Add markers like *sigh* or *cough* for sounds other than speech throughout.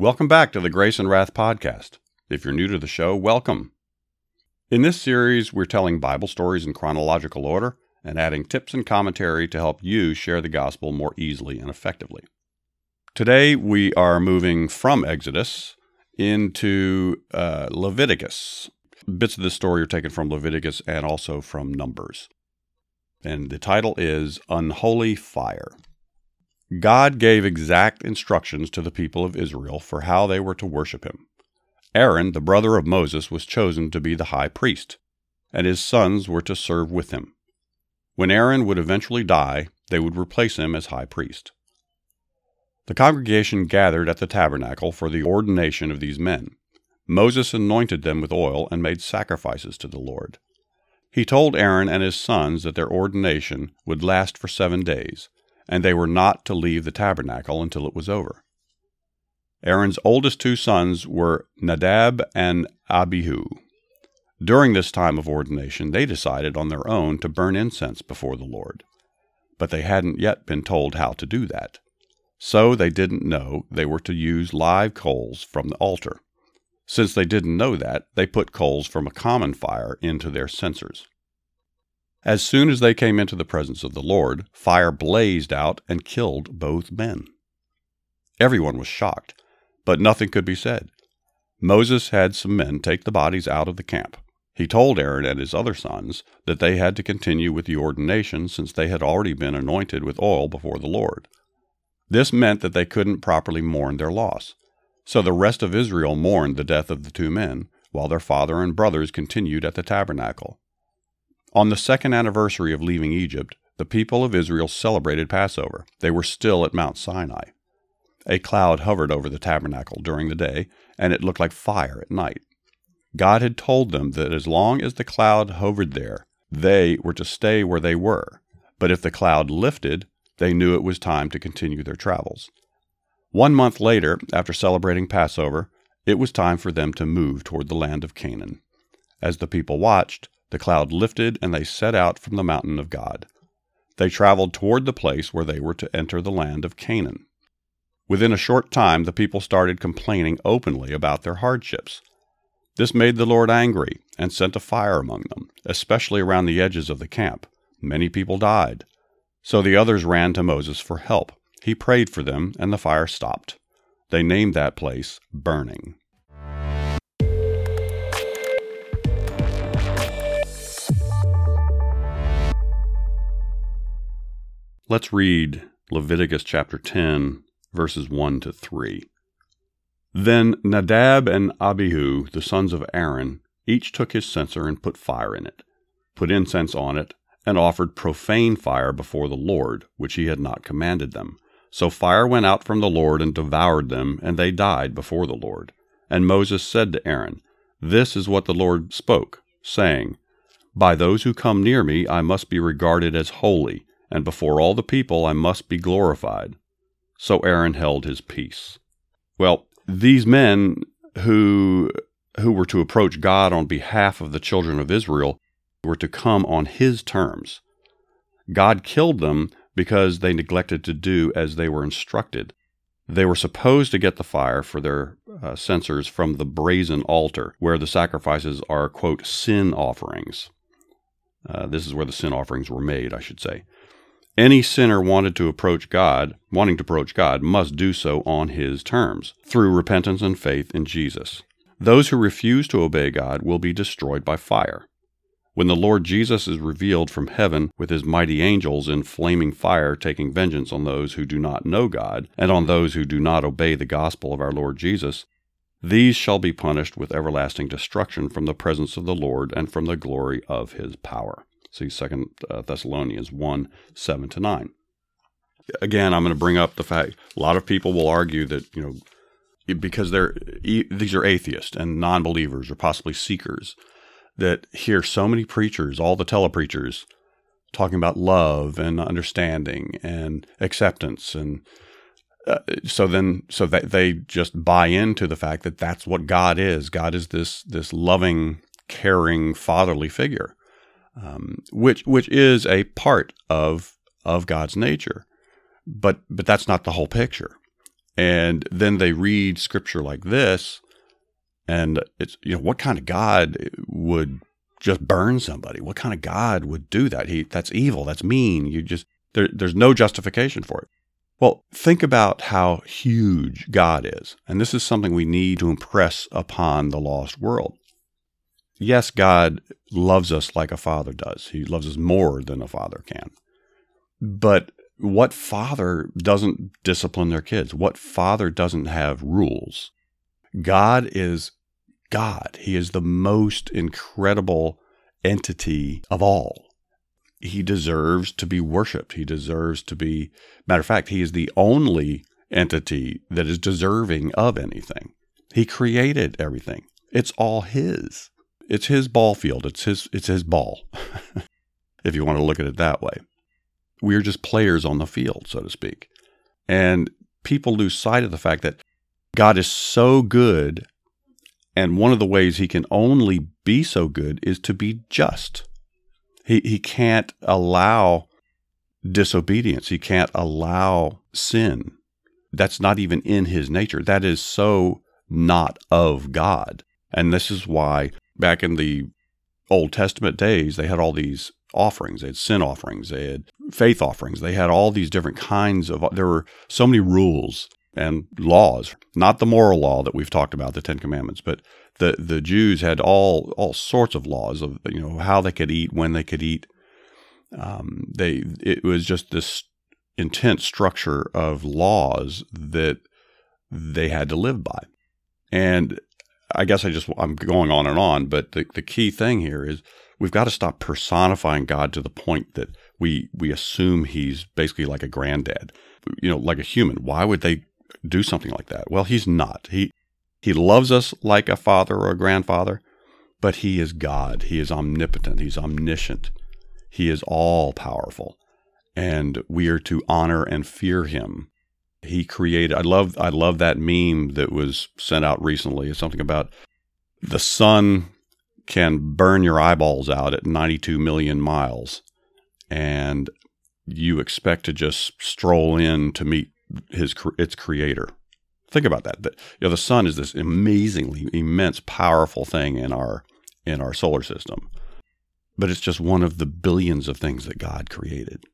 Welcome back to the Grace and Wrath Podcast. If you're new to the show, welcome. In this series, we're telling Bible stories in chronological order and adding tips and commentary to help you share the gospel more easily and effectively. Today, we are moving from Exodus into uh, Leviticus. Bits of this story are taken from Leviticus and also from Numbers. And the title is Unholy Fire. God gave exact instructions to the people of Israel for how they were to worship him. Aaron, the brother of Moses, was chosen to be the high priest, and his sons were to serve with him. When Aaron would eventually die, they would replace him as high priest. The congregation gathered at the tabernacle for the ordination of these men. Moses anointed them with oil and made sacrifices to the Lord. He told Aaron and his sons that their ordination would last for seven days and they were not to leave the tabernacle until it was over. Aaron's oldest two sons were Nadab and Abihu. During this time of ordination, they decided on their own to burn incense before the Lord. But they hadn't yet been told how to do that. So they didn't know they were to use live coals from the altar. Since they didn't know that, they put coals from a common fire into their censers. As soon as they came into the presence of the Lord, fire blazed out and killed both men. Everyone was shocked, but nothing could be said. Moses had some men take the bodies out of the camp. He told Aaron and his other sons that they had to continue with the ordination since they had already been anointed with oil before the Lord. This meant that they couldn't properly mourn their loss. So the rest of Israel mourned the death of the two men, while their father and brothers continued at the tabernacle. On the second anniversary of leaving Egypt, the people of Israel celebrated Passover. They were still at Mount Sinai. A cloud hovered over the tabernacle during the day, and it looked like fire at night. God had told them that as long as the cloud hovered there, they were to stay where they were. But if the cloud lifted, they knew it was time to continue their travels. One month later, after celebrating Passover, it was time for them to move toward the land of Canaan. As the people watched, the cloud lifted, and they set out from the mountain of God. They traveled toward the place where they were to enter the land of Canaan. Within a short time, the people started complaining openly about their hardships. This made the Lord angry and sent a fire among them, especially around the edges of the camp. Many people died. So the others ran to Moses for help. He prayed for them, and the fire stopped. They named that place Burning. Let's read Leviticus chapter 10, verses 1 to 3. Then Nadab and Abihu, the sons of Aaron, each took his censer and put fire in it, put incense on it, and offered profane fire before the Lord, which he had not commanded them. So fire went out from the Lord and devoured them, and they died before the Lord. And Moses said to Aaron, This is what the Lord spoke, saying, By those who come near me I must be regarded as holy and before all the people I must be glorified. So Aaron held his peace. Well, these men who who were to approach God on behalf of the children of Israel were to come on his terms. God killed them because they neglected to do as they were instructed. They were supposed to get the fire for their uh, censers from the brazen altar, where the sacrifices are, quote, sin offerings. Uh, this is where the sin offerings were made, I should say. Any sinner wanted to approach God, wanting to approach God, must do so on his terms, through repentance and faith in Jesus. Those who refuse to obey God will be destroyed by fire. When the Lord Jesus is revealed from heaven with his mighty angels in flaming fire taking vengeance on those who do not know God and on those who do not obey the gospel of our Lord Jesus, these shall be punished with everlasting destruction from the presence of the Lord and from the glory of his power. See Second uh, Thessalonians 1 7 to 9. Again, I'm going to bring up the fact a lot of people will argue that, you know, because they're these are atheists and non-believers or possibly seekers that hear so many preachers, all the telepreachers, talking about love and understanding and acceptance and uh, so then so that they just buy into the fact that that's what God is. God is this this loving, caring, fatherly figure, um, which which is a part of of God's nature, but but that's not the whole picture. And then they read scripture like this, and it's you know what kind of God would just burn somebody? What kind of God would do that? He that's evil. That's mean. You just there, there's no justification for it. Well, think about how huge God is. And this is something we need to impress upon the lost world. Yes, God loves us like a father does. He loves us more than a father can. But what father doesn't discipline their kids? What father doesn't have rules? God is God. He is the most incredible entity of all he deserves to be worshiped. He deserves to be, matter of fact, he is the only entity that is deserving of anything. He created everything. It's all his. It's his ball field. It's his it's his ball. *laughs* if you want to look at it that way. We're just players on the field, so to speak. And people lose sight of the fact that God is so good and one of the ways he can only be so good is to be just. He he can't allow disobedience. He can't allow sin. That's not even in his nature. That is so not of God. And this is why back in the Old Testament days, they had all these offerings. They had sin offerings. They had faith offerings. They had all these different kinds of, there were so many rules and laws, not the moral law that we've talked about, the Ten Commandments, but the the Jews had all all sorts of laws of you know how they could eat, when they could eat. Um, they it was just this intense structure of laws that they had to live by, and I guess I just I'm going on and on, but the the key thing here is we've got to stop personifying God to the point that we we assume he's basically like a granddad, you know, like a human. Why would they do something like that? Well, he's not. He he loves us like a father or a grandfather, but He is God. He is omnipotent. He's omniscient. He is all powerful. And we are to honor and fear Him. He created, I love, I love that meme that was sent out recently. It's something about the sun can burn your eyeballs out at 92 million miles. And you expect to just stroll in to meet his its creator. Think about that. The, you know, the sun is this amazingly immense, powerful thing in our in our solar system, but it's just one of the billions of things that God created.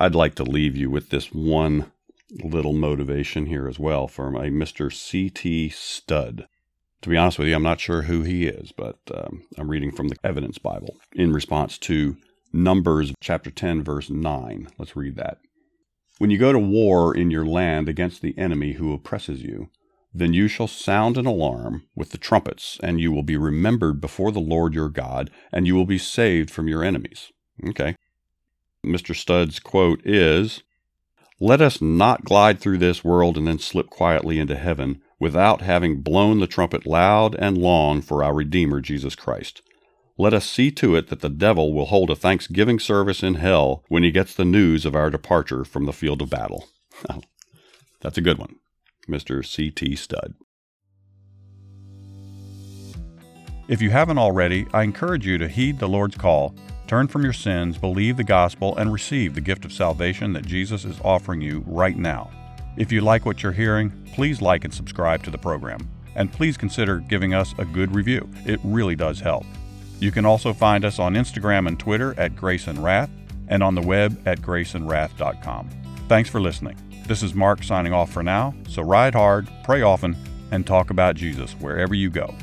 I'd like to leave you with this one little motivation here as well from a Mr. C.T. Studd. To be honest with you, I'm not sure who he is, but um, I'm reading from the Evidence Bible in response to Numbers chapter 10, verse 9. Let's read that. When you go to war in your land against the enemy who oppresses you, then you shall sound an alarm with the trumpets, and you will be remembered before the Lord your God, and you will be saved from your enemies. Okay. Mr. Studd's quote is Let us not glide through this world and then slip quietly into heaven without having blown the trumpet loud and long for our Redeemer Jesus Christ. Let us see to it that the devil will hold a thanksgiving service in hell when he gets the news of our departure from the field of battle. *laughs* That's a good one, Mr. C.T. Studd. If you haven't already, I encourage you to heed the Lord's call, turn from your sins, believe the gospel, and receive the gift of salvation that Jesus is offering you right now. If you like what you're hearing, please like and subscribe to the program. And please consider giving us a good review. It really does help. You can also find us on Instagram and Twitter at Grace and Wrath and on the web at graceandwrath.com. Thanks for listening. This is Mark signing off for now, so ride hard, pray often, and talk about Jesus wherever you go.